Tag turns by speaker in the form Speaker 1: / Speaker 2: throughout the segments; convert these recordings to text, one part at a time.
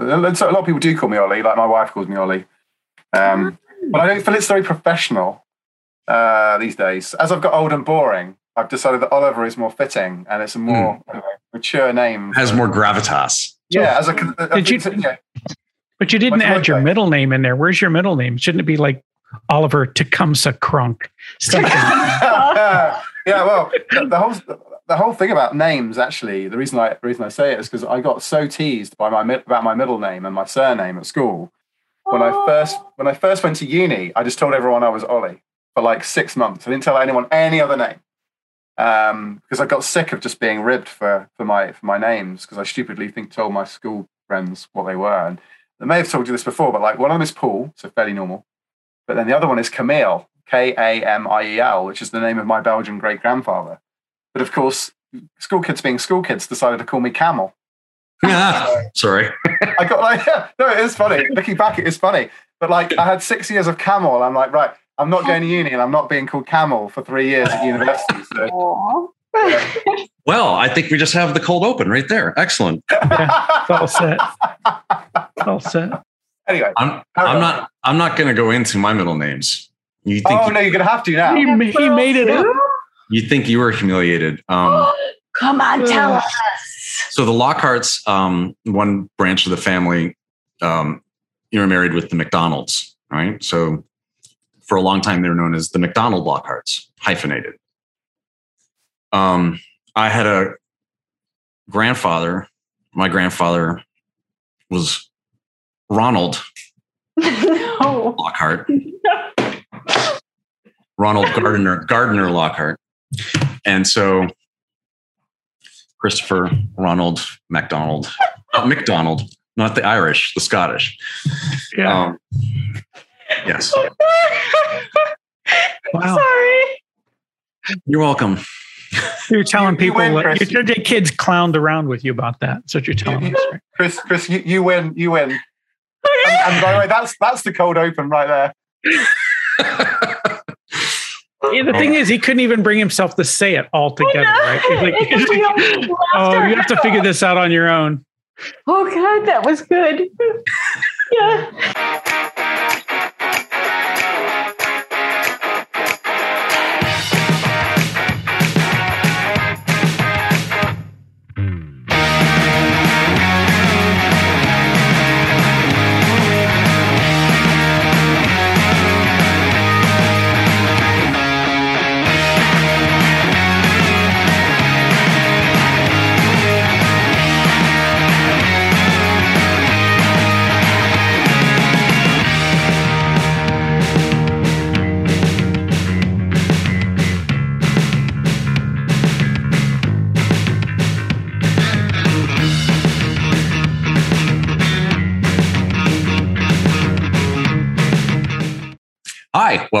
Speaker 1: A lot of people do call me Ollie, like my wife calls me Ollie. Um, but I don't feel it's very professional uh, these days. As I've got old and boring, I've decided that Oliver is more fitting and it's a more mm. mature name.
Speaker 2: Has more gravitas.
Speaker 1: Yeah, as a,
Speaker 3: did you, yeah. But you didn't add your middle name in there. Where's your middle name? Shouldn't it be like Oliver Tecumseh Crunk?
Speaker 1: yeah, well, the whole the whole thing about names actually, the reason I the reason I say it is because I got so teased by my about my middle name and my surname at school. When I first when I first went to uni, I just told everyone I was Ollie for like six months. I didn't tell anyone any other name um, because I got sick of just being ribbed for for my for my names because I stupidly think told my school friends what they were. And I may have told you this before, but like one of them is Paul, so fairly normal. But then the other one is Kamiel, K A M I E L, which is the name of my Belgian great grandfather. But of course, school kids being school kids decided to call me Camel.
Speaker 2: Yeah, sorry.
Speaker 1: I got like, yeah, no, it is funny. Looking back, it is funny. But like, I had six years of Camel. I'm like, right, I'm not going to uni and I'm not being called Camel for three years at university. So.
Speaker 2: well, I think we just have the cold open right there. Excellent.
Speaker 3: Yeah, all set. all set.
Speaker 1: Anyway,
Speaker 2: I'm, I'm not. I'm not going to go into my middle names.
Speaker 1: You think? Oh you, no, you're going to have to now.
Speaker 3: He, he made it up.
Speaker 2: You think you were humiliated? Um,
Speaker 4: Come on, tell us.
Speaker 2: So the Lockharts, um, one branch of the family, um, you were married with the McDonalds, right? So for a long time, they were known as the McDonald Lockharts, hyphenated. Um, I had a grandfather. My grandfather was Ronald no. Lockhart. Ronald Gardner Gardner Lockhart. And so Christopher Ronald MacDonald, not McDonald, not the Irish, the Scottish.
Speaker 3: Yeah. Um,
Speaker 2: Yes.
Speaker 4: wow. Sorry.
Speaker 2: You're welcome.
Speaker 3: You're telling people you win, your, your kids clowned around with you about that. That's what you're telling
Speaker 1: us. Right? Chris, Chris, you, you win. You win. and, and by the way, that's that's the cold open right there.
Speaker 3: Yeah, the thing oh. is, he couldn't even bring himself to say it all together, right? Like, oh, you have to figure this out on your own.
Speaker 4: Oh God, that was good. yeah.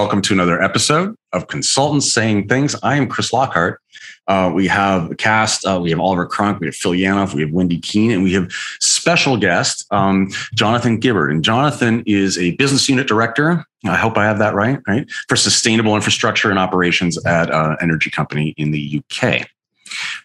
Speaker 2: Welcome to another episode of Consultants Saying Things. I am Chris Lockhart. Uh, we have a cast. Uh, we have Oliver Crunk, we have Phil Yanoff, we have Wendy Keene, and we have special guest um, Jonathan Gibbard. And Jonathan is a business unit director. I hope I have that right, right? For sustainable infrastructure and operations at an uh, energy company in the UK.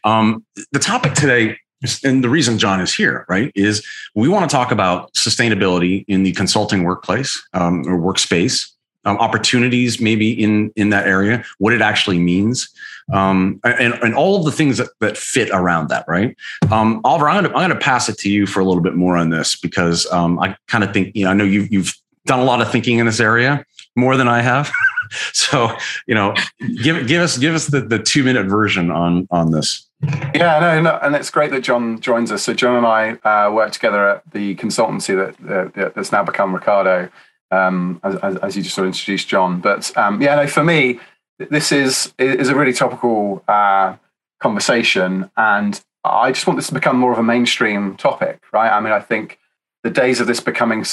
Speaker 2: Um, the topic today and the reason John is here, right, is we want to talk about sustainability in the consulting workplace um, or workspace um, opportunities maybe in in that area, what it actually means, um, and and all of the things that that fit around that. Right, um, Oliver, I'm gonna I'm gonna pass it to you for a little bit more on this because um, I kind of think you know I know you've you've done a lot of thinking in this area more than I have. so you know, give give us give us the the two minute version on on this.
Speaker 1: Yeah, no, no, and it's great that John joins us. So John and I uh, work together at the consultancy that, uh, that's now become Ricardo um, as, as, you just sort of introduced John. But um, yeah, no, for me, this is is a really topical uh, conversation, and I just want this to become more of a mainstream topic, right? I mean, I think the days of this becoming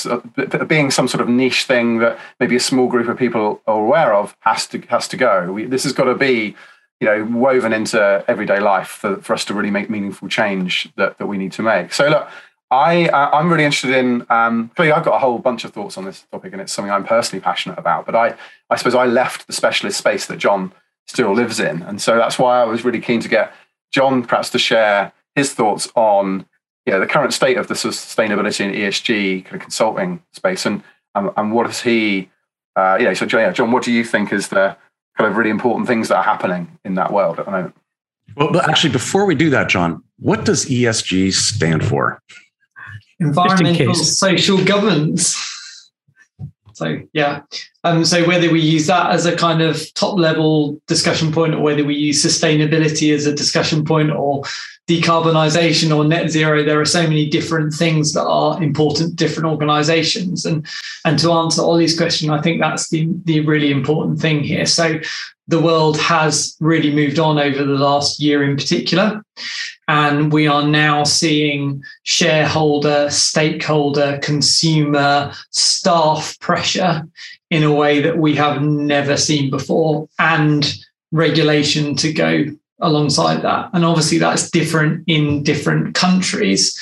Speaker 1: being some sort of niche thing that maybe a small group of people are aware of has to has to go. We, this has got to be you know woven into everyday life for, for us to really make meaningful change that, that we need to make so look I uh, I'm really interested in. Um, I've got a whole bunch of thoughts on this topic, and it's something I'm personally passionate about. But I I suppose I left the specialist space that John still lives in, and so that's why I was really keen to get John perhaps to share his thoughts on yeah the current state of the sustainability and ESG kind of consulting space, and and, and what is he? Uh, you know, so yeah, John, what do you think is the kind of really important things that are happening in that world at the moment?
Speaker 2: Well, but actually, before we do that, John, what does ESG stand for?
Speaker 5: Environmental social governance. So yeah, um, so whether we use that as a kind of top level discussion point, or whether we use sustainability as a discussion point, or decarbonisation or net zero, there are so many different things that are important to different organisations. And and to answer Ollie's question, I think that's the the really important thing here. So the world has really moved on over the last year in particular. And we are now seeing shareholder, stakeholder, consumer, staff pressure in a way that we have never seen before, and regulation to go alongside that. And obviously, that's different in different countries.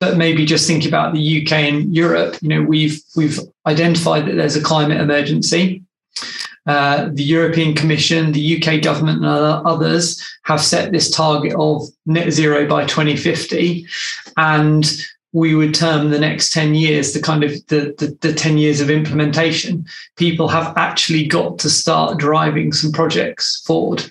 Speaker 5: But maybe just think about the UK and Europe. You know, we've we've identified that there's a climate emergency. Uh, the European Commission, the UK government, and others have set this target of net zero by 2050. And we would term the next 10 years the kind of the, the, the, 10 years of implementation. People have actually got to start driving some projects forward.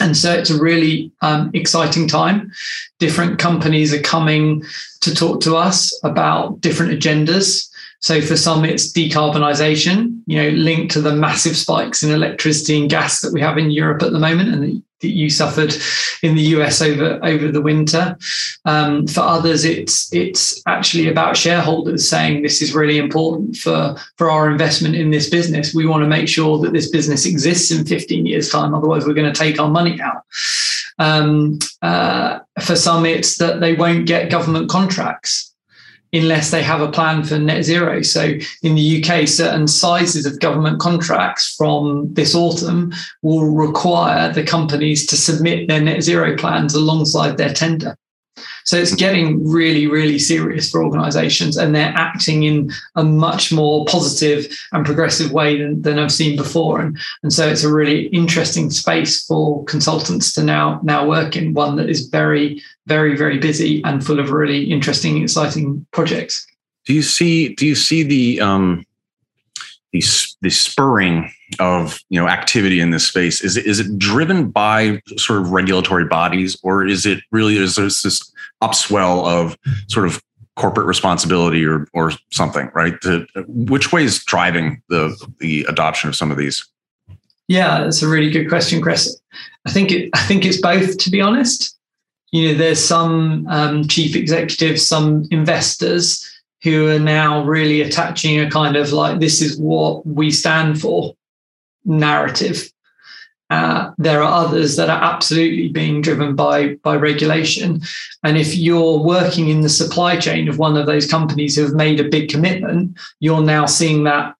Speaker 5: And so it's a really um, exciting time. Different companies are coming to talk to us about different agendas. So for some, it's decarbonisation, you know, linked to the massive spikes in electricity and gas that we have in Europe at the moment, and that you suffered in the US over over the winter. Um, for others, it's it's actually about shareholders saying this is really important for for our investment in this business. We want to make sure that this business exists in 15 years' time. Otherwise, we're going to take our money out. Um, uh, for some, it's that they won't get government contracts unless they have a plan for net zero. So in the UK, certain sizes of government contracts from this autumn will require the companies to submit their net zero plans alongside their tender. So it's getting really, really serious for organizations, and they're acting in a much more positive and progressive way than, than I've seen before. And, and so it's a really interesting space for consultants to now now work in, one that is very, very, very busy and full of really interesting, exciting projects.
Speaker 2: Do you see do you see the um the, the spurring of you know activity in this space is it, is it driven by sort of regulatory bodies or is it really is this upswell of sort of corporate responsibility or or something, right? Which way is driving the the adoption of some of these?
Speaker 5: Yeah, that's a really good question, Chris. I think it, I think it's both. To be honest, you know, there's some um, chief executives, some investors who are now really attaching a kind of like this is what we stand for narrative uh, there are others that are absolutely being driven by by regulation, and if you're working in the supply chain of one of those companies who have made a big commitment, you're now seeing that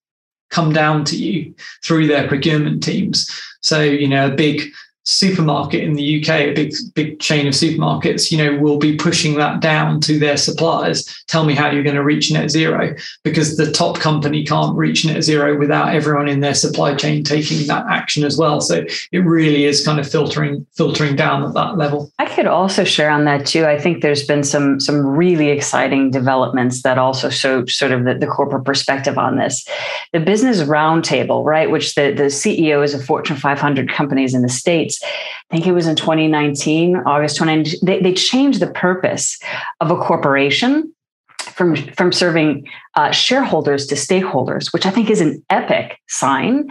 Speaker 5: come down to you through their procurement teams. So you know, a big supermarket in the UK, a big big chain of supermarkets, you know, will be pushing that down to their suppliers. Tell me how you're going to reach net zero, because the top company can't reach net zero without everyone in their supply chain taking that action as well. So it really is kind of filtering filtering down at that level.
Speaker 4: I could also share on that too. I think there's been some some really exciting developments that also show sort of the, the corporate perspective on this. The business roundtable, right, which the the CEOs of Fortune 500 companies in the states I think it was in 2019, August 2019, they, they changed the purpose of a corporation from, from serving uh, shareholders to stakeholders, which I think is an epic sign.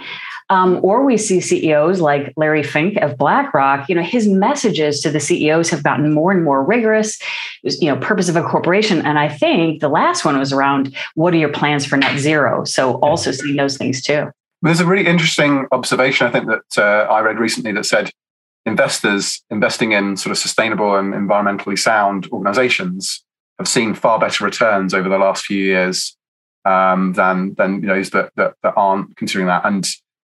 Speaker 4: Um, or we see CEOs like Larry Fink of BlackRock. You know, his messages to the CEOs have gotten more and more rigorous. Was, you know, purpose of a corporation, and I think the last one was around what are your plans for net zero. So also seeing those things too.
Speaker 1: There's a really interesting observation, I think, that uh, I read recently that said investors investing in sort of sustainable and environmentally sound organizations have seen far better returns over the last few years um, than than you know that, that, that aren't considering that. And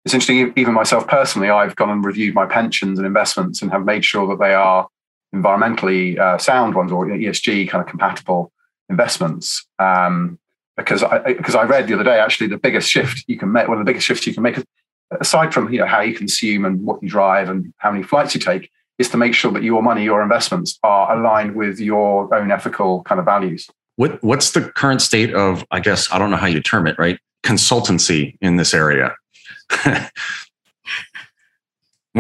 Speaker 1: it's interesting, even myself personally, I've gone and reviewed my pensions and investments and have made sure that they are environmentally uh, sound ones or ESG kind of compatible investments. Um, because I because I read the other day actually the biggest shift you can make one of the biggest shifts you can make aside from you know how you consume and what you drive and how many flights you take is to make sure that your money, your investments are aligned with your own ethical kind of values.
Speaker 2: What what's the current state of, I guess, I don't know how you term it, right? Consultancy in this area. what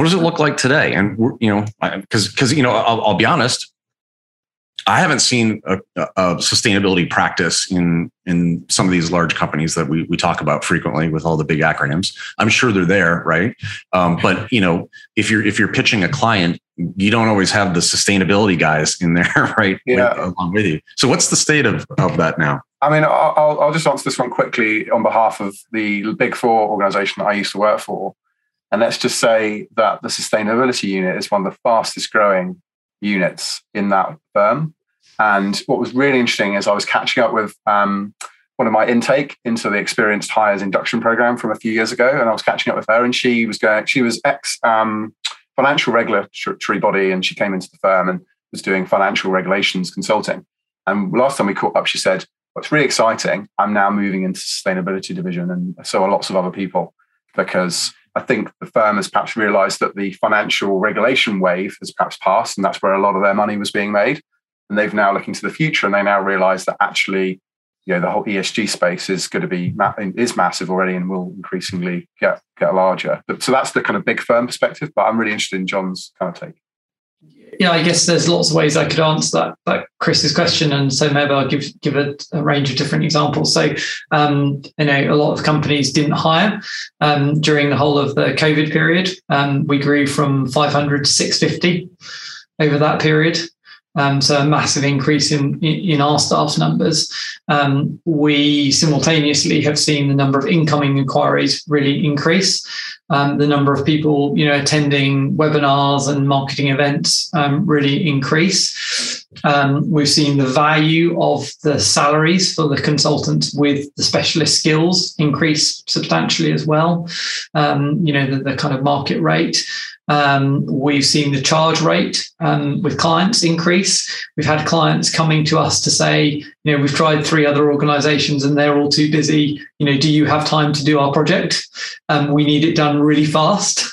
Speaker 2: does it look like today? And you know, because because you know, I'll, I'll, be honest, I haven't seen a, a, sustainability practice in in some of these large companies that we we talk about frequently with all the big acronyms. I'm sure they're there, right? Um, but you know, if you're if you're pitching a client, you don't always have the sustainability guys in there, right?
Speaker 1: Yeah.
Speaker 2: With, along with you. So, what's the state of of that now?
Speaker 1: I mean, I'll, I'll just answer this one quickly on behalf of the Big Four organization that I used to work for. And let's just say that the sustainability unit is one of the fastest growing units in that firm. And what was really interesting is I was catching up with um, one of my intake into the experienced hires induction program from a few years ago, and I was catching up with her, and she was going. She was ex um, financial regulatory body, and she came into the firm and was doing financial regulations consulting. And last time we caught up, she said, "What's really exciting? I'm now moving into sustainability division, and so are lots of other people because." I think the firm has perhaps realized that the financial regulation wave has perhaps passed, and that's where a lot of their money was being made. And they've now looking to the future, and they now realize that actually, you know, the whole ESG space is going to be is massive already, and will increasingly get get larger. But, so that's the kind of big firm perspective. But I'm really interested in John's kind of take
Speaker 5: yeah, I guess there's lots of ways I could answer that, that Chris's question, and so maybe I'll give give a, a range of different examples. So, um, you know, a lot of companies didn't hire um, during the whole of the COVID period. Um, we grew from 500 to 650 over that period. Um, so a massive increase in in our staff numbers. Um, we simultaneously have seen the number of incoming inquiries really increase um, the number of people you know attending webinars and marketing events um, really increase. Um, we've seen the value of the salaries for the consultants with the specialist skills increase substantially as well. Um, you know the, the kind of market rate. Um, we've seen the charge rate um, with clients increase. We've had clients coming to us to say, you know, we've tried three other organizations and they're all too busy. You know, do you have time to do our project? Um, we need it done really fast.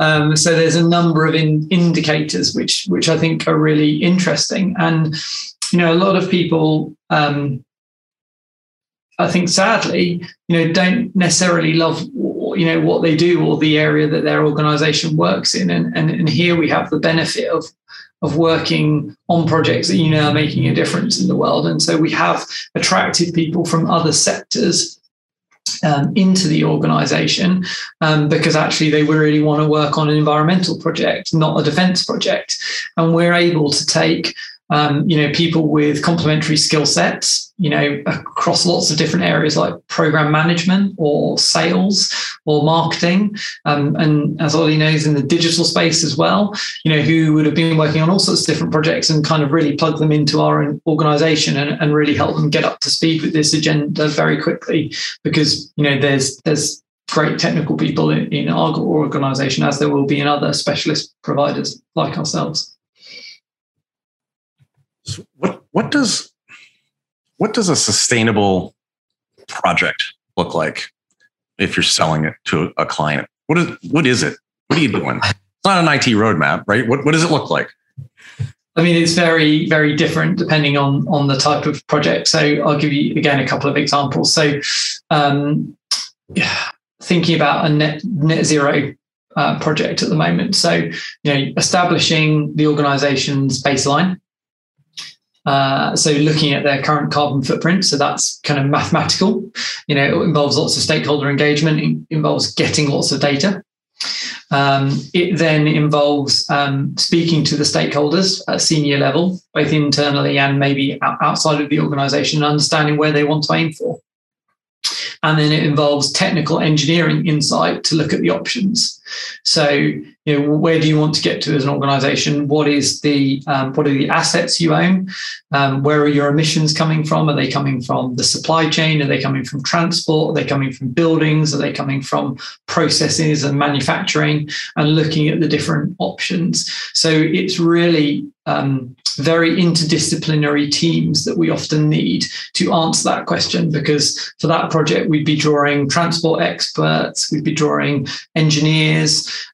Speaker 5: Um, so there's a number of in, indicators which which I think are really interesting, and you know, a lot of people um, I think sadly, you know, don't necessarily love you know what they do or the area that their organization works in and, and, and here we have the benefit of of working on projects that you know are making a difference in the world and so we have attracted people from other sectors um, into the organization um, because actually they really want to work on an environmental project, not a defense project. And we're able to take um, you know, people with complementary skill sets, you know, across lots of different areas like program management or sales or marketing. Um, and as Ollie knows, in the digital space as well, you know, who would have been working on all sorts of different projects and kind of really plug them into our organization and, and really help them get up to speed with this agenda very quickly because, you know, there's, there's, great technical people in, in our organization as there will be in other specialist providers like ourselves
Speaker 2: what what does what does a sustainable project look like if you're selling it to a client? What is what is it? What are you doing? It's not an IT roadmap, right? What what does it look like?
Speaker 5: I mean, it's very, very different depending on on the type of project. So I'll give you again a couple of examples. So, um, yeah, thinking about a net net zero uh, project at the moment. So, you know, establishing the organization's baseline uh, so looking at their current carbon footprint, so that's kind of mathematical. You know, it involves lots of stakeholder engagement. It involves getting lots of data. Um, it then involves um, speaking to the stakeholders at senior level, both internally and maybe outside of the organization, and understanding where they want to aim for. And then it involves technical engineering insight to look at the options. So, you know, where do you want to get to as an organization? What is the um, what are the assets you own? Um, where are your emissions coming from? Are they coming from the supply chain? Are they coming from transport? Are they coming from buildings? Are they coming from processes and manufacturing? And looking at the different options. So it's really um, very interdisciplinary teams that we often need to answer that question. Because for that project, we'd be drawing transport experts, we'd be drawing engineers,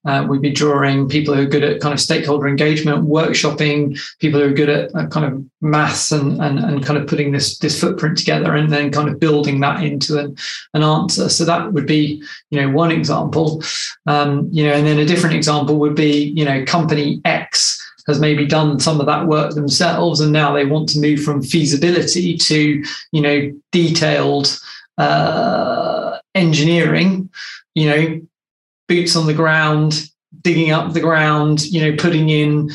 Speaker 5: uh, we'd be drawing people who are good at kind of stakeholder engagement, workshopping, people who are good at uh, kind of maths and, and, and kind of putting this, this footprint together and then kind of building that into an, an answer. So that would be, you know, one example. Um, you know, and then a different example would be, you know, company X has maybe done some of that work themselves and now they want to move from feasibility to you know detailed uh, engineering you know boots on the ground digging up the ground you know putting in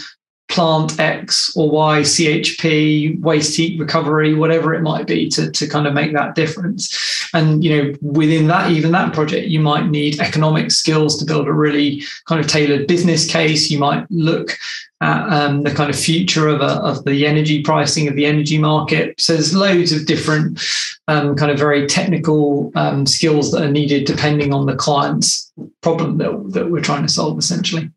Speaker 5: plant X or Y, CHP, waste heat recovery, whatever it might be to, to kind of make that difference. And, you know, within that, even that project, you might need economic skills to build a really kind of tailored business case. You might look at um, the kind of future of, a, of the energy pricing of the energy market. So there's loads of different um, kind of very technical um, skills that are needed depending on the client's problem that, that we're trying to solve essentially.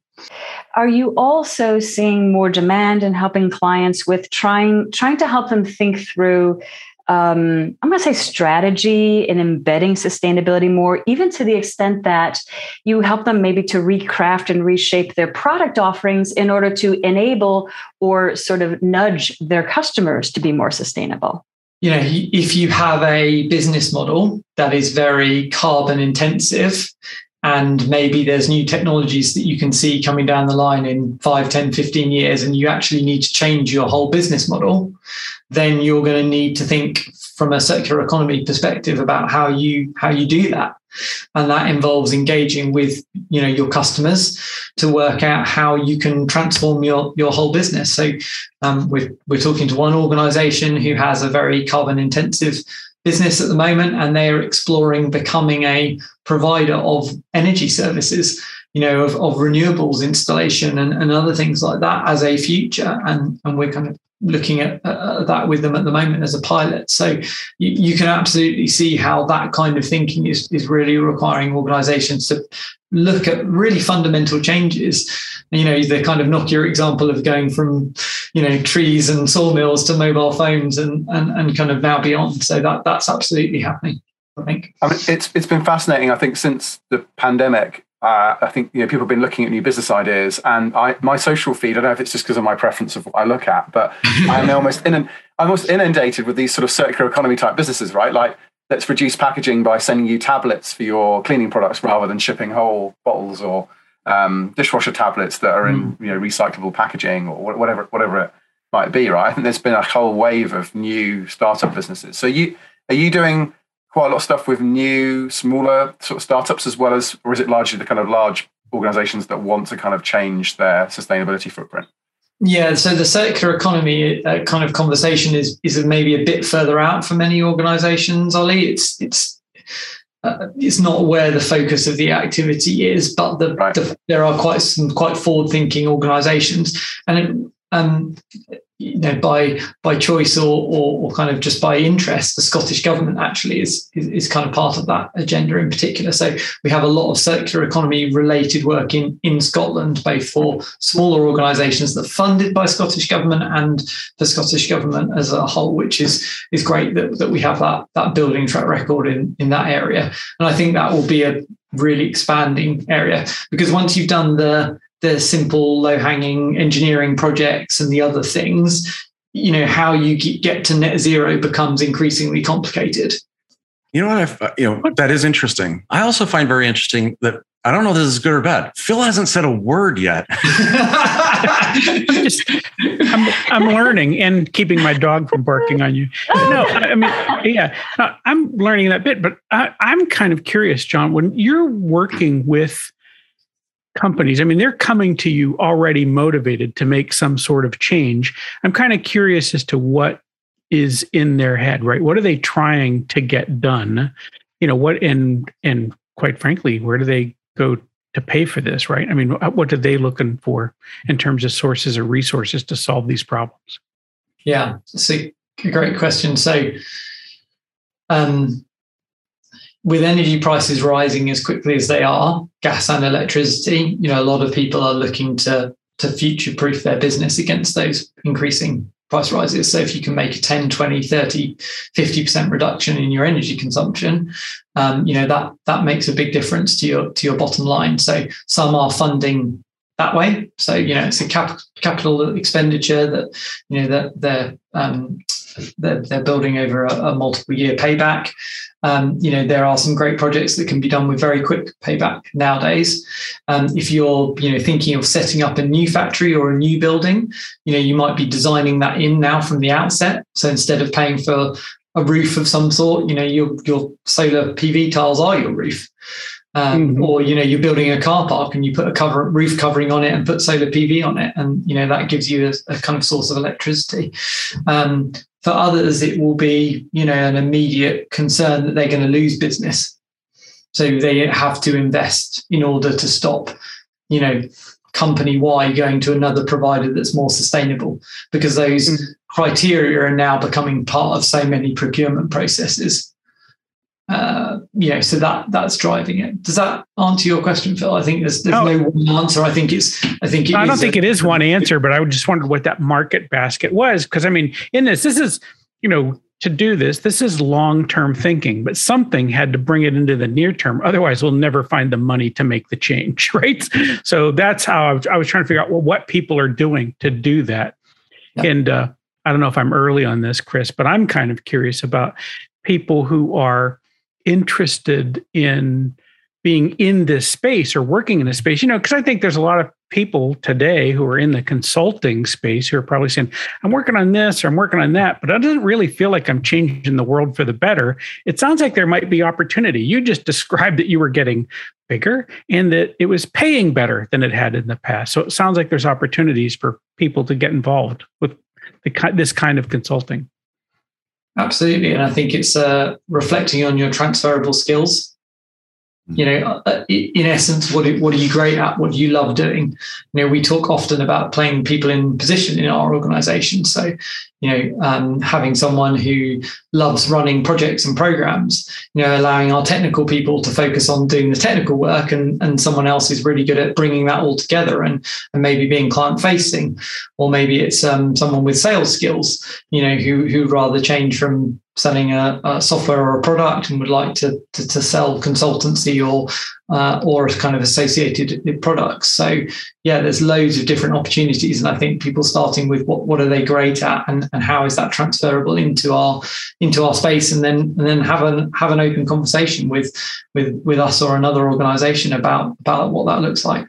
Speaker 4: Are you also seeing more demand and helping clients with trying trying to help them think through um, I'm going to say strategy and embedding sustainability more, even to the extent that you help them maybe to recraft and reshape their product offerings in order to enable or sort of nudge their customers to be more sustainable?
Speaker 5: You know, if you have a business model that is very carbon intensive, and maybe there's new technologies that you can see coming down the line in 5 10 15 years and you actually need to change your whole business model then you're going to need to think from a circular economy perspective about how you how you do that. And that involves engaging with you know your customers to work out how you can transform your your whole business. So um, we're, we're talking to one organization who has a very carbon intensive business at the moment and they are exploring becoming a provider of energy services you know of, of renewables installation and, and other things like that as a future. And and we're kind of looking at uh, that with them at the moment as a pilot. So you, you, can absolutely see how that kind of thinking is, is really requiring organizations to look at really fundamental changes. You know the kind of nokia example of going from you know trees and sawmills to mobile phones and and, and kind of now beyond. So that that's absolutely happening i think.
Speaker 1: I mean, it's it's been fascinating i think since the pandemic uh, I think you know people have been looking at new business ideas, and I my social feed. I don't know if it's just because of my preference of what I look at, but I'm almost in I'm almost inundated with these sort of circular economy type businesses, right? Like let's reduce packaging by sending you tablets for your cleaning products rather than shipping whole bottles or um, dishwasher tablets that are in mm. you know recyclable packaging or whatever whatever it might be, right? I think there's been a whole wave of new startup businesses. So you are you doing quite a lot of stuff with new, smaller sort of startups as well as, or is it largely the kind of large organizations that want to kind of change their sustainability footprint?
Speaker 5: Yeah, so the circular economy uh, kind of conversation is is maybe a bit further out for many organizations. Ollie, it's it's uh, it's not where the focus of the activity is, but the, right. the, there are quite some quite forward thinking organizations, and it, um, you know by by choice or, or, or kind of just by interest the scottish government actually is, is, is kind of part of that agenda in particular. So we have a lot of circular economy related work in in scotland both for smaller organizations that are funded by scottish government and the scottish government as a whole which is is great that, that we have that that building track record in in that area. And i think that will be a really expanding area because once you've done the the simple low hanging engineering projects and the other things you know how you get to net zero becomes increasingly complicated.
Speaker 2: You know what i uh, you know that is interesting. I also find very interesting that i don't know if this is good or bad phil hasn't said a word yet.
Speaker 3: I'm, just, I'm, I'm, learning and keeping my dog from barking on you. No i mean yeah i'm learning that bit but I, i'm kind of curious john when you're working with companies. I mean they're coming to you already motivated to make some sort of change. I'm kind of curious as to what is in their head right? What are they trying to get done? You know what and and quite frankly where do they go to pay for this right? I mean what are they looking for in terms of sources or resources to solve these problems?
Speaker 5: Yeah it's a great question. So um with energy prices rising as quickly as they are, gas and electricity, you know, a lot of people are looking to to future proof their business against those increasing price rises. So if you can make a 10, 20, 30, 50% reduction in your energy consumption, um, you know, that that makes a big difference to your to your bottom line. So some are funding that way. So, you know, it's a cap- capital expenditure that, you know, that they're um, they're, they're building over a, a multiple year payback. Um, you know, there are some great projects that can be done with very quick payback nowadays. Um, if you're, you know, thinking of setting up a new factory or a new building, you know, you might be designing that in now from the outset. So instead of paying for a roof of some sort, you know, your your solar PV tiles are your roof. Um, mm-hmm. or you know you're building a car park and you put a cover roof covering on it and put solar PV on it and you know that gives you a, a kind of source of electricity. Um, for others, it will be, you know, an immediate concern that they're going to lose business. So they have to invest in order to stop, you know, company Y going to another provider that's more sustainable because those mm. criteria are now becoming part of so many procurement processes. Uh, you know, so that that's driving it. Does that answer your question, Phil? I think there's there's no, no one answer. I think it's I think
Speaker 3: I don't think a, it is one answer, but I just wondered what that market basket was because I mean, in this, this is you know to do this, this is long term thinking, but something had to bring it into the near term. Otherwise, we'll never find the money to make the change, right? So that's how I was, I was trying to figure out well, what people are doing to do that. Yeah. And uh, I don't know if I'm early on this, Chris, but I'm kind of curious about people who are interested in being in this space or working in this space. You know because i think there's a lot of people today who are in the consulting space who are probably saying i'm working on this or i'm working on that but i doesn't really feel like i'm changing the world for the better. It sounds like there might be opportunity. You just described that you were getting bigger and that it was paying better than it had in the past. So it sounds like there's opportunities for people to get involved with the, this kind of consulting
Speaker 5: Absolutely. And I think it's uh, reflecting on your transferable skills you know uh, in essence what what are you great at? What do you love doing? You know we talk often about playing people in position in our organization. So you know um, having someone who loves running projects and programs you know allowing our technical people to focus on doing the technical work and and someone else is really good at bringing that all together and and maybe being client facing or maybe it's um, someone with sales skills you know who who rather change from selling a, a, software or a product and would like to, to, to sell consultancy or uh, or kind of associated products. So yeah, there's loads of different opportunities, and I think people starting with what what are they great at, and, and how is that transferable into our into our space, and then and then have an have an open conversation with with with us or another organisation about about what that looks like.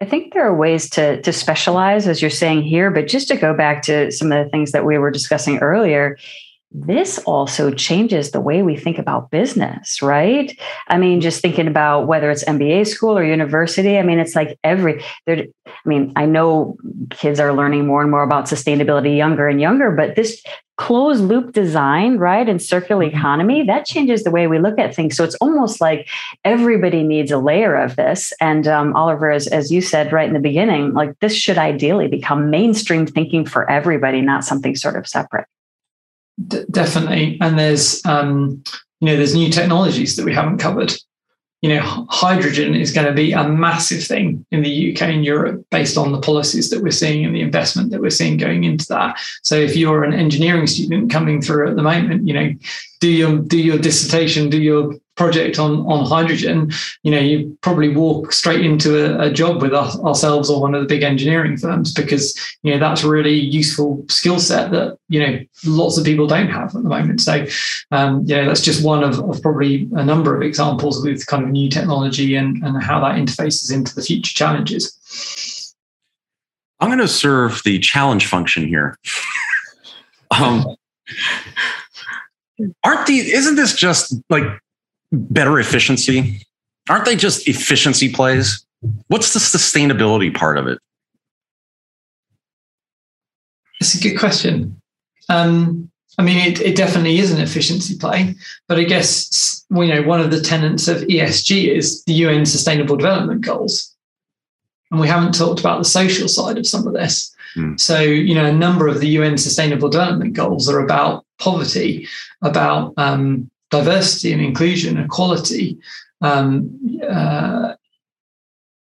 Speaker 4: I think there are ways to to specialize, as you're saying here, but just to go back to some of the things that we were discussing earlier, this also changes the way we think about business, right? I mean, just thinking about whether it's MBA school or university. I mean, it's like every there. I mean, I know kids are learning more and more about sustainability younger and younger, but this closed loop design, right, and circular mm-hmm. economy that changes the way we look at things. So it's almost like everybody needs a layer of this. And um, Oliver, as as you said right in the beginning, like this should ideally become mainstream thinking for everybody, not something sort of separate.
Speaker 5: D- definitely, and there's um, you know there's new technologies that we haven't covered. You know, hydrogen is going to be a massive thing in the UK and Europe based on the policies that we're seeing and the investment that we're seeing going into that. So, if you're an engineering student coming through at the moment, you know, do your do your dissertation, do your project on on hydrogen, you know, you probably walk straight into a, a job with us, ourselves or one of the big engineering firms because you know that's a really useful skill set that you know lots of people don't have at the moment. So, um, you know, that's just one of, of probably a number of examples with kind of new technology and and how that interfaces into the future challenges.
Speaker 2: I'm going to serve the challenge function here. um, aren't these? isn't this just like better efficiency? Aren't they just efficiency plays? What's the sustainability part of it?
Speaker 5: It's a good question. Um, I mean, it, it, definitely is an efficiency play, but I guess you know one of the tenets of ESG is the UN Sustainable Development Goals, and we haven't talked about the social side of some of this. Mm. So, you know, a number of the UN Sustainable Development Goals are about poverty, about um, diversity and inclusion, equality, um, uh,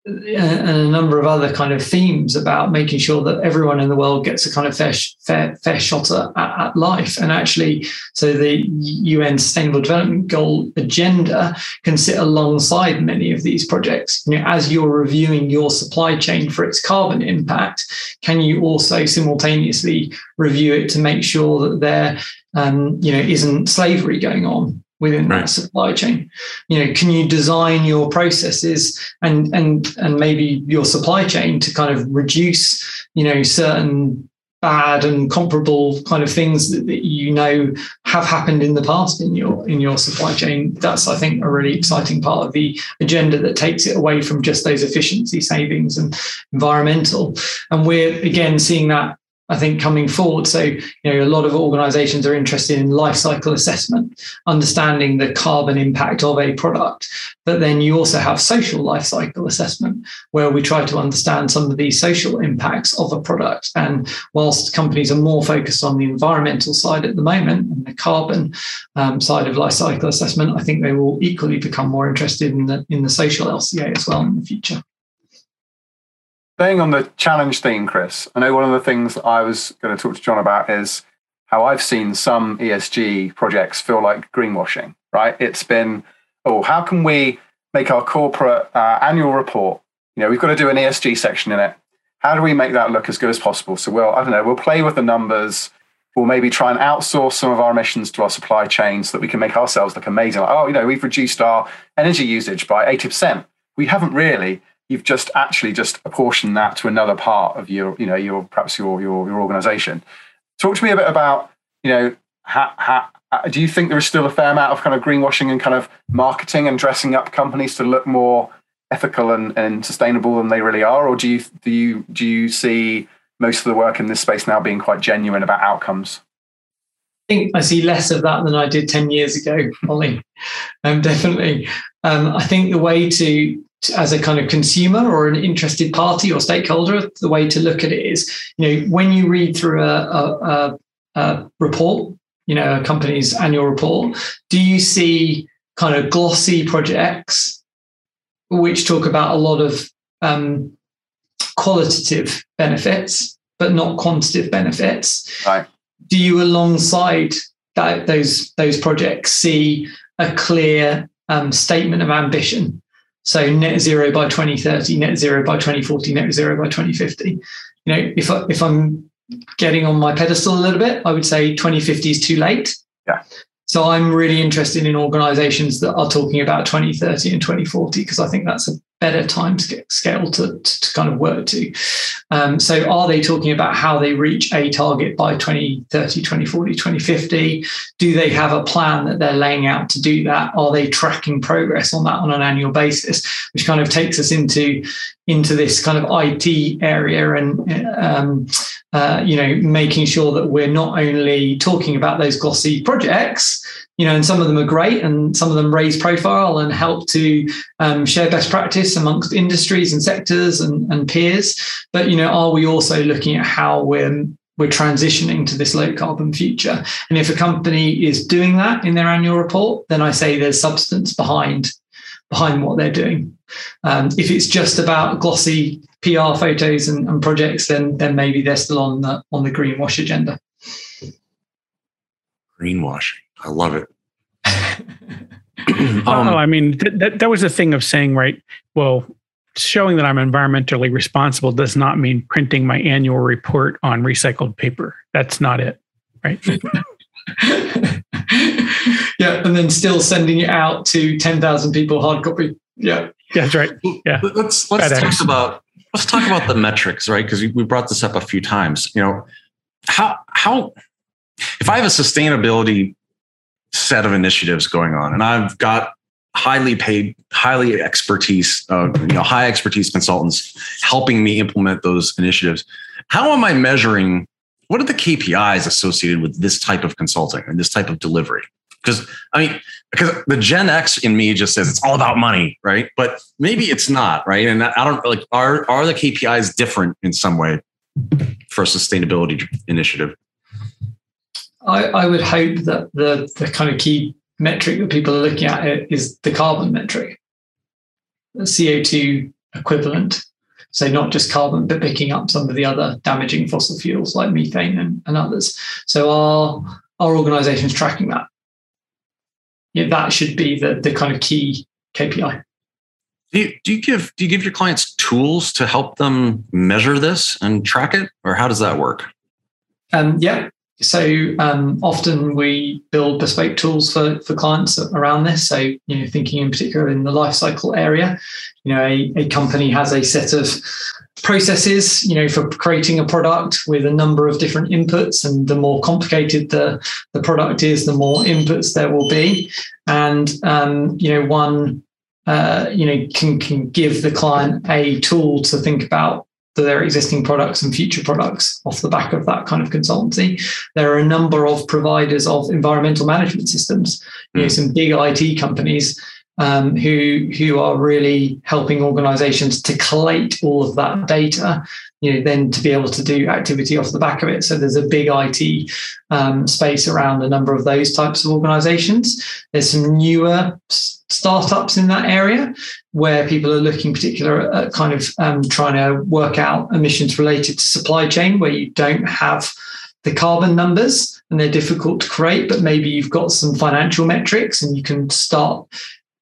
Speaker 5: and a number of other kind of themes about making sure that everyone in the world gets a kind of fair fair fair shot at, at, life. And actually so the UN Sustainable Development Goal agenda can sit alongside many of these projects. You know, as you're reviewing your supply chain for its carbon impact can you also simultaneously review it to make sure that there um, you know isn't slavery going on within right. that supply chain? You know can you design your processes and and and maybe your supply chain to kind of reduce you know certain bad and comparable kind of things that, that, you know have happened in the past in your in your supply chain? That's i think a really exciting part of the agenda that takes it away from just those efficiency savings and environmental. And we're again seeing that I think coming forward. So, you know, a lot of organizations are interested in life cycle assessment, understanding the carbon impact of a product. But then you also have social life cycle assessment, where we try to understand some of the social impacts of a product. And whilst companies are more focused on the environmental side at the moment and the carbon um, side of life cycle assessment, I think they will equally become more interested in the in the social LCA as well in the future.
Speaker 1: Staying on the challenge theme, Chris, I know one of the things I was going to talk to John about is how I've seen some ESG projects feel like greenwashing, right? It's been, oh, how can we make our corporate uh, annual report? You know, we've got to do an ESG section in it. How do we make that look as good as possible? So, we'll, I don't know, we'll play with the numbers. We'll maybe try and outsource some of our emissions to our supply chain so that we can make ourselves look amazing. Like, oh, you know, we've reduced our energy usage by 80%. We haven't really you've just actually just apportioned that to another part of your, you know, your perhaps your your your organization. Talk to me a bit about, you know, how, how, uh, do you think there is still a fair amount of kind of greenwashing and kind of marketing and dressing up companies to look more ethical and, and sustainable than they really are, or do you do you do you see most of the work in this space now being quite genuine about outcomes?
Speaker 5: I think I see less of that than I did 10 years ago, Ollie. Um, definitely. Um, I think the way to as a kind of consumer or an interested party or stakeholder, the way to look at it is, you know, when you read through a, a, a report, you know, a company's annual report, do you see kind of glossy projects which talk about a lot of um, qualitative benefits, but not quantitative benefits?
Speaker 1: Right.
Speaker 5: Do you, alongside that, those those projects, see a clear um, statement of ambition? So net zero by 2030, net zero by 2040, net zero by 2050. You know, if I, if I'm getting on my pedestal a little bit, I would say 2050 is too late.
Speaker 1: Yeah.
Speaker 5: So I'm really interested in organizations that are talking about 2030 and 2040 because I think that's a better time scale to, to, kind of work to. Um, so are they talking about how they reach a target by 2030, 2040, 2050? Do they have a plan that they're laying out to do that? Are they tracking progress on that on an annual basis? Which kind of takes us into into this kind of IT area and um, uh, you know making sure that we're not only talking about those glossy projects you know, and some of them are great, and some of them raise profile and help to um, share best practice amongst industries and sectors and, and peers. But you know, are we also looking at how we're we're transitioning to this low carbon future? And if a company is doing that in their annual report, then I say there's substance behind behind what they're doing. Um, if it's just about glossy PR photos and, and projects, then then maybe they're still on the on the greenwash agenda.
Speaker 2: Greenwashing. I love it.
Speaker 3: um, oh, I mean, th- that, that was the thing of saying, right? Well, showing that I'm environmentally responsible does not mean printing my annual report on recycled paper. That's not it, right?
Speaker 5: yeah, and then still sending it out to ten thousand people hard copy. Yeah,
Speaker 3: yeah, that's right. Yeah,
Speaker 2: let's let's FedEx. talk about let's talk about the metrics, right? Because we brought this up a few times. You know, how how if I have a sustainability set of initiatives going on. And I've got highly paid, highly expertise, uh, you know, high expertise consultants helping me implement those initiatives. How am I measuring? What are the KPIs associated with this type of consulting and this type of delivery? Because I mean, because the Gen X in me just says it's all about money, right? But maybe it's not, right? And I don't like are are the KPIs different in some way for a sustainability initiative?
Speaker 5: I, I would hope that the, the kind of key metric that people are looking at is the carbon metric, the CO2 equivalent. So not just carbon, but picking up some of the other damaging fossil fuels like methane and, and others. So our our organization is tracking that. Yeah, that should be the the kind of key KPI.
Speaker 2: Do you, do you give do you give your clients tools to help them measure this and track it, or how does that work?
Speaker 5: Um, yeah. So um, often we build bespoke tools for, for clients around this. So you know, thinking in particular in the life cycle area, you know, a, a company has a set of processes, you know, for creating a product with a number of different inputs, and the more complicated the the product is, the more inputs there will be. And um, you know, one uh, you know can can give the client a tool to think about their existing products and future products off the back of that kind of consultancy. There are a number of providers of environmental management systems, you know, hmm. some big IT companies um, who who are really helping organizations to collate all of that data you know then to be able to do activity off the back of it so there's a big it um, space around a number of those types of organizations there's some newer startups in that area where people are looking particular at kind of um, trying to work out emissions related to supply chain where you don't have the carbon numbers and they're difficult to create but maybe you've got some financial metrics and you can start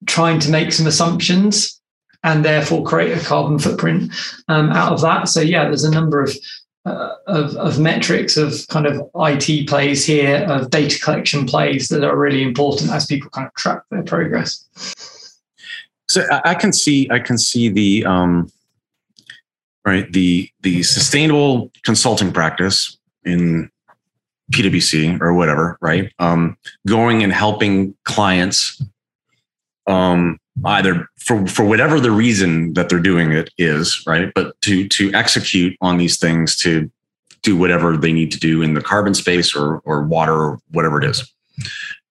Speaker 5: trying to make some assumptions and therefore create a carbon footprint um, out of that. So yeah, there's a number of, uh, of, of metrics of kind of IT plays here, of data collection plays that are really important as people kind of track their progress.
Speaker 2: So I can see I can see the um, right the the sustainable consulting practice in PwC or whatever, right? Um, going and helping clients um, either for for whatever the reason that they're doing it is right? But to to execute on these things to do whatever they need to do in the carbon space or or water or whatever it is.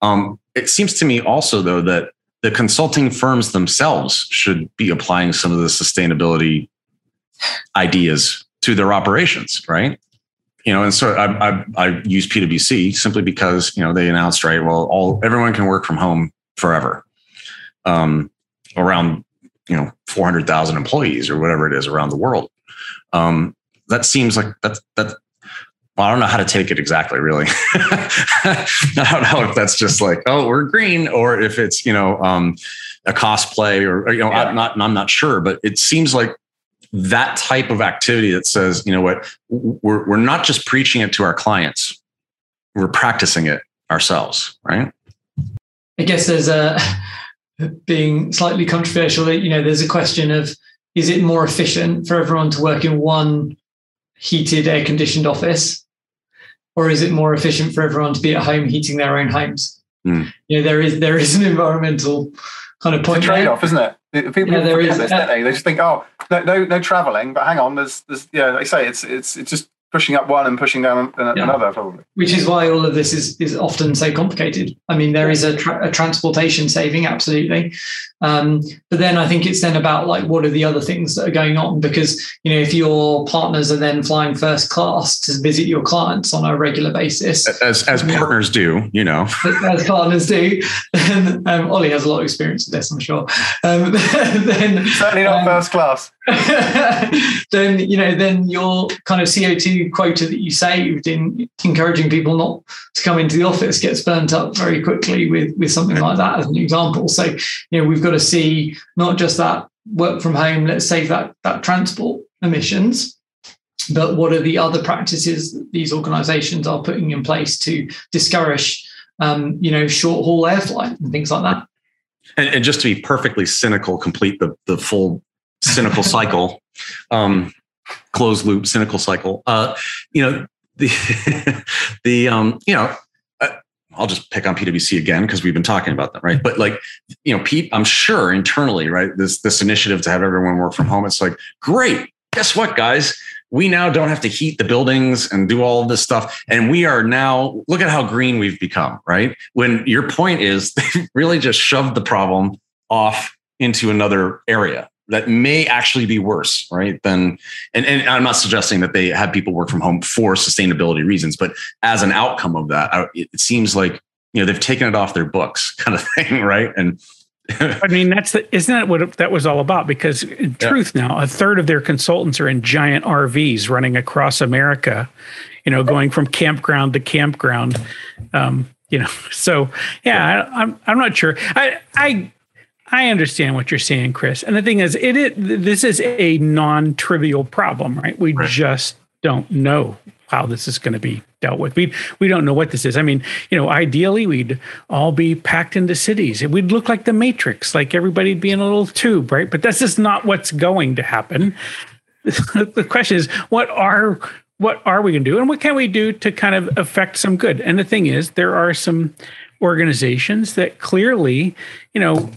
Speaker 2: Um, it seems to me also though that the consulting firms themselves should be applying some of the sustainability ideas to their operations right? You know and so i i, I use pwc simply because you know they announced right well all everyone can work from home forever um, around you know 400,000 employees or whatever it is around the world. Um, that seems like that's that. Well, I don't know how to take it exactly, really. I don't know if that's just like, oh, we're green, or if it's you know um, a cosplay, or, or you know, yeah. I'm not, I'm not sure, but it seems like that type of activity that says, you know what, we're we're not just preaching it to our clients, we're practicing it ourselves, right?
Speaker 5: I guess there's a being slightly controversial, you know, there's a question of is it more efficient for everyone to work in one heated, air conditioned office? Or is it more efficient for everyone to be at home heating their own homes? Mm. You know, there is there is an environmental kind of point.
Speaker 1: trade off, isn't it? People yeah, there is, this, uh, they? they? just think, oh, no, no, no traveling, but hang on, there's, there's, yeah, they say it's, it's, it's just pushing up one and pushing down yeah. another probably.
Speaker 5: Which is why all of this is is often so complicated. I mean there is a, tra- a transportation saving absolutely um, but then i think it's then about like what are the other things that are going on? Because you know if your partners are then flying first class to visit your clients on a regular basis
Speaker 2: as as partners do you know.
Speaker 5: As partners do then, um, ollie has a lot of experience with this i'm sure. Um,
Speaker 1: then certainly not um, first class.
Speaker 5: then you know then your kind of CO2 quota that you saved in encouraging people not to come into the office gets burnt up very quickly with with something like that as an example. So you know we've got to see not just that work from home, let's save that that transport emissions, but what are the other practices that these organisations are putting in place to discourage um, you know short haul air flight and things like that.
Speaker 2: And, and, just to be perfectly cynical, complete the the full cynical cycle, um, closed loop cynical cycle. Uh, you know, the the um, you know, I'll just pick on PwC again because we've been talking about them, right? Mm-hmm. But like, you know, Pete, I'm sure internally, right, this this initiative to have everyone work from home, it's like, great. Guess what, guys? We now don't have to heat the buildings and do all of this stuff. And we are now, look at how green we've become, right? When your point is they really just shoved the problem off into another area that may actually be worse, right? Than and, and I'm not suggesting that they have people work from home for sustainability reasons, but as an outcome of that, it seems like you know they've taken it off their books, kind of thing, right? And
Speaker 3: I mean, that's the isn't that what that was all about? Because in yeah. truth, now a third of their consultants are in giant RVs running across America, you know, going from campground to campground. Um, you know, so yeah, I, I'm I'm not sure. I I I understand what you're saying, Chris. And the thing is, it, it this is a non-trivial problem, right? We right. just don't know how this is going to be dealt with. We we don't know what this is. I mean, you know, ideally we'd all be packed into cities. We'd look like the Matrix, like everybody'd be in a little tube, right? But that's just not what's going to happen. the question is, what are what are we going to do, and what can we do to kind of affect some good? And the thing is, there are some organizations that clearly, you know,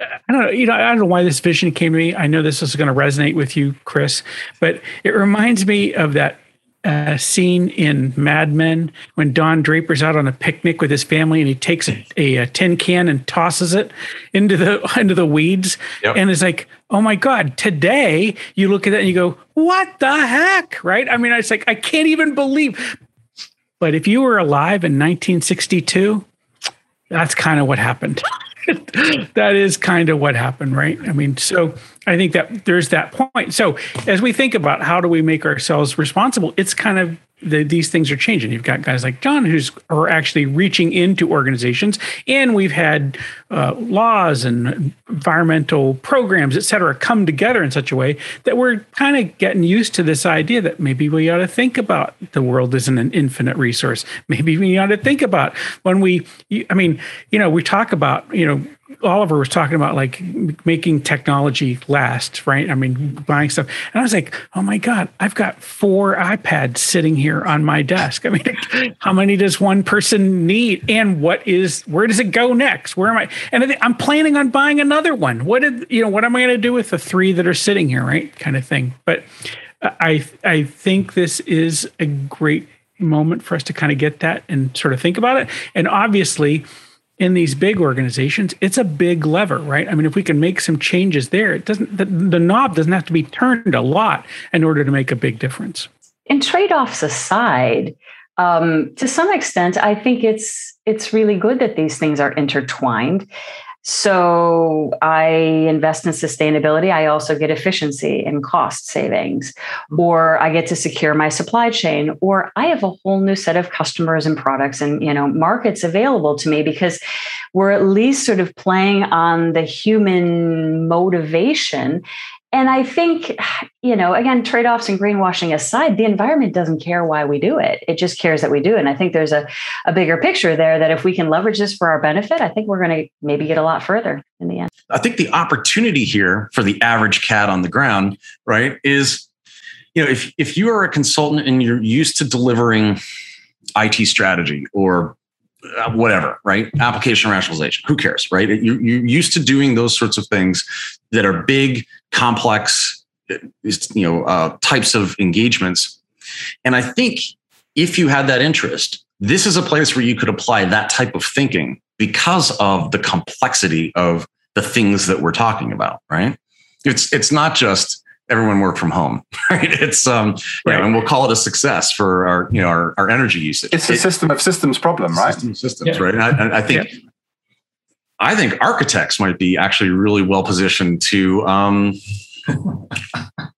Speaker 3: I don't know, you know, I don't know why this vision came to me. I know this is going to resonate with you, Chris, but it reminds me of that uh, scene in Mad Men when Don Draper's out on a picnic with his family and he takes a, a, a tin can and tosses it into the into the weeds yep. and it's like, oh my god! Today you look at that and you go, what the heck, right? I mean, it's like I can't even believe. But if you were alive in 1962, that's kind of what happened. that is kind of what happened, right? I mean, so I think that there's that point. So as we think about how do we make ourselves responsible, it's kind of the, these things are changing. You've got guys like John who's are actually reaching into organizations, and we've had uh, laws and environmental programs, et cetera, come together in such a way that we're kind of getting used to this idea that maybe we ought to think about the world isn't an infinite resource. Maybe we ought to think about when we, I mean, you know, we talk about, you know, Oliver was talking about like making technology last, right? I mean, buying stuff. And I was like, oh my God, I've got four iPads sitting here on my desk. I mean, how many does one person need? And what is, where does it go next? Where am I? And I'm planning on buying another one. What did, you know, what am I going to do with the three that are sitting here, right? Kind of thing. But I, I think this is a great moment for us to kind of get that and sort of think about it. And obviously, in these big organizations, it's a big lever, right? I mean, if we can make some changes there, it doesn't the, the knob doesn't have to be turned a lot in order to make a big difference.
Speaker 4: And trade-offs aside, um, to some extent, I think it's it's really good that these things are intertwined. So I invest in sustainability. I also get efficiency and cost savings, or I get to secure my supply chain, or I have a whole new set of customers and products and you know markets available to me because we're at least sort of playing on the human motivation and I think, you know, again, trade offs and greenwashing aside, the environment doesn't care why we do it. It just cares that we do it. And I think there's a, a bigger picture there that if we can leverage this for our benefit, I think we're going to maybe get a lot further in the end.
Speaker 2: I think the opportunity here for the average cat on the ground, right, is, you know, if, if you are a consultant and you're used to delivering IT strategy or uh, whatever, right? Application rationalization. Who cares, right? You, you're used to doing those sorts of things that are big, complex, you know, uh, types of engagements. And I think if you had that interest, this is a place where you could apply that type of thinking because of the complexity of the things that we're talking about, right? It's it's not just everyone work from home, right? It's um, right. Know, and we'll call it a success for our you know our, our energy usage.
Speaker 1: It's a it, system of systems problem, right?
Speaker 2: System systems, yeah. right? And I, I think. Yeah. I think architects might be actually really well positioned to um,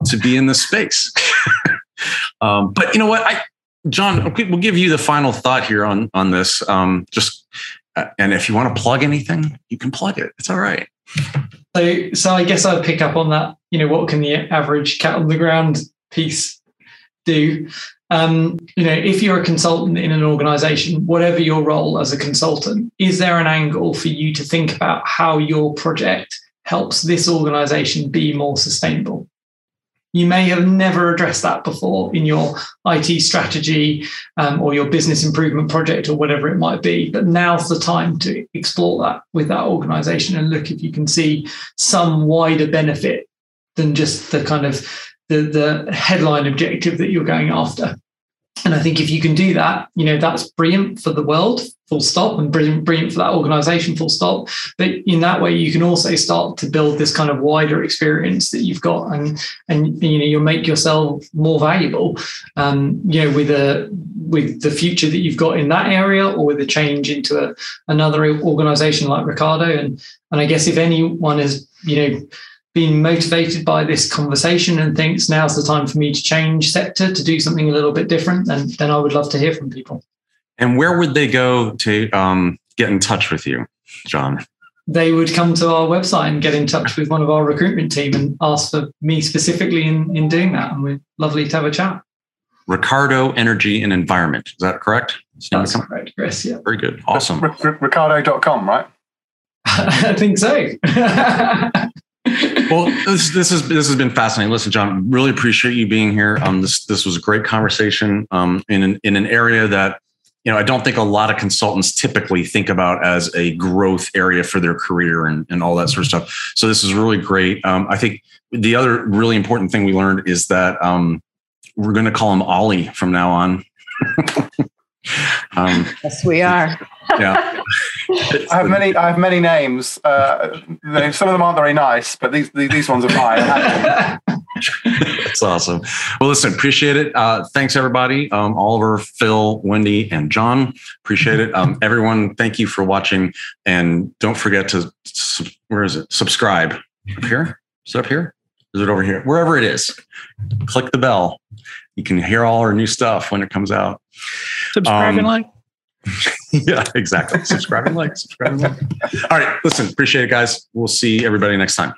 Speaker 2: to be in this space. um, but you know what, I, John, we'll give you the final thought here on on this. Um, just uh, and if you want to plug anything, you can plug it. It's all right.
Speaker 5: So, so I guess I'd pick up on that. You know, what can the average cat on the ground piece do? Um, you know, if you're a consultant in an organization, whatever your role as a consultant, is there an angle for you to think about how your project helps this organization be more sustainable? You may have never addressed that before in your IT strategy um, or your business improvement project or whatever it might be. But now's the time to explore that with that organization and look if you can see some wider benefit than just the kind of the, the headline objective that you're going after. And I think if you can do that, you know, that's brilliant for the world, full stop, and brilliant, brilliant for that organization, full stop. But in that way, you can also start to build this kind of wider experience that you've got, and and you know, you'll make yourself more valuable. Um, you know, with a with the future that you've got in that area, or with a change into a, another organization like Ricardo. And and I guess if anyone is, you know been motivated by this conversation and thinks now's the time for me to change sector to do something a little bit different, then then I would love to hear from people.
Speaker 2: And where would they go to um, get in touch with you, John?
Speaker 5: They would come to our website and get in touch with one of our recruitment team and ask for me specifically in, in doing that. And we're lovely to have a chat.
Speaker 2: Ricardo Energy and Environment. Is that correct?
Speaker 5: That's correct, Chris. Yeah.
Speaker 2: Very good. Awesome.
Speaker 1: R- R- Ricardo.com, right?
Speaker 5: I think so.
Speaker 2: well, this this is this has been fascinating. Listen, John, really appreciate you being here. Um, this this was a great conversation. Um, in an in an area that you know I don't think a lot of consultants typically think about as a growth area for their career and and all that sort of stuff. So this is really great. Um, I think the other really important thing we learned is that um, we're going to call him Ollie from now on.
Speaker 6: um, yes, we are.
Speaker 2: yeah.
Speaker 1: I have many. I have many names. Uh, some of them aren't very nice, but these these ones are fine.
Speaker 2: That's awesome. Well, listen, appreciate it. Uh, thanks, everybody. Um, Oliver, Phil, Wendy, and John. Appreciate it. Um, everyone, thank you for watching. And don't forget to, where is it? Subscribe. Up here? Is it up here? Is it over here? Wherever it is. Click the bell. You can hear all our new stuff when it comes out.
Speaker 3: Subscribe um, and like.
Speaker 2: yeah, exactly. subscribe and like. Subscribe and like. All right. Listen, appreciate it, guys. We'll see everybody next time.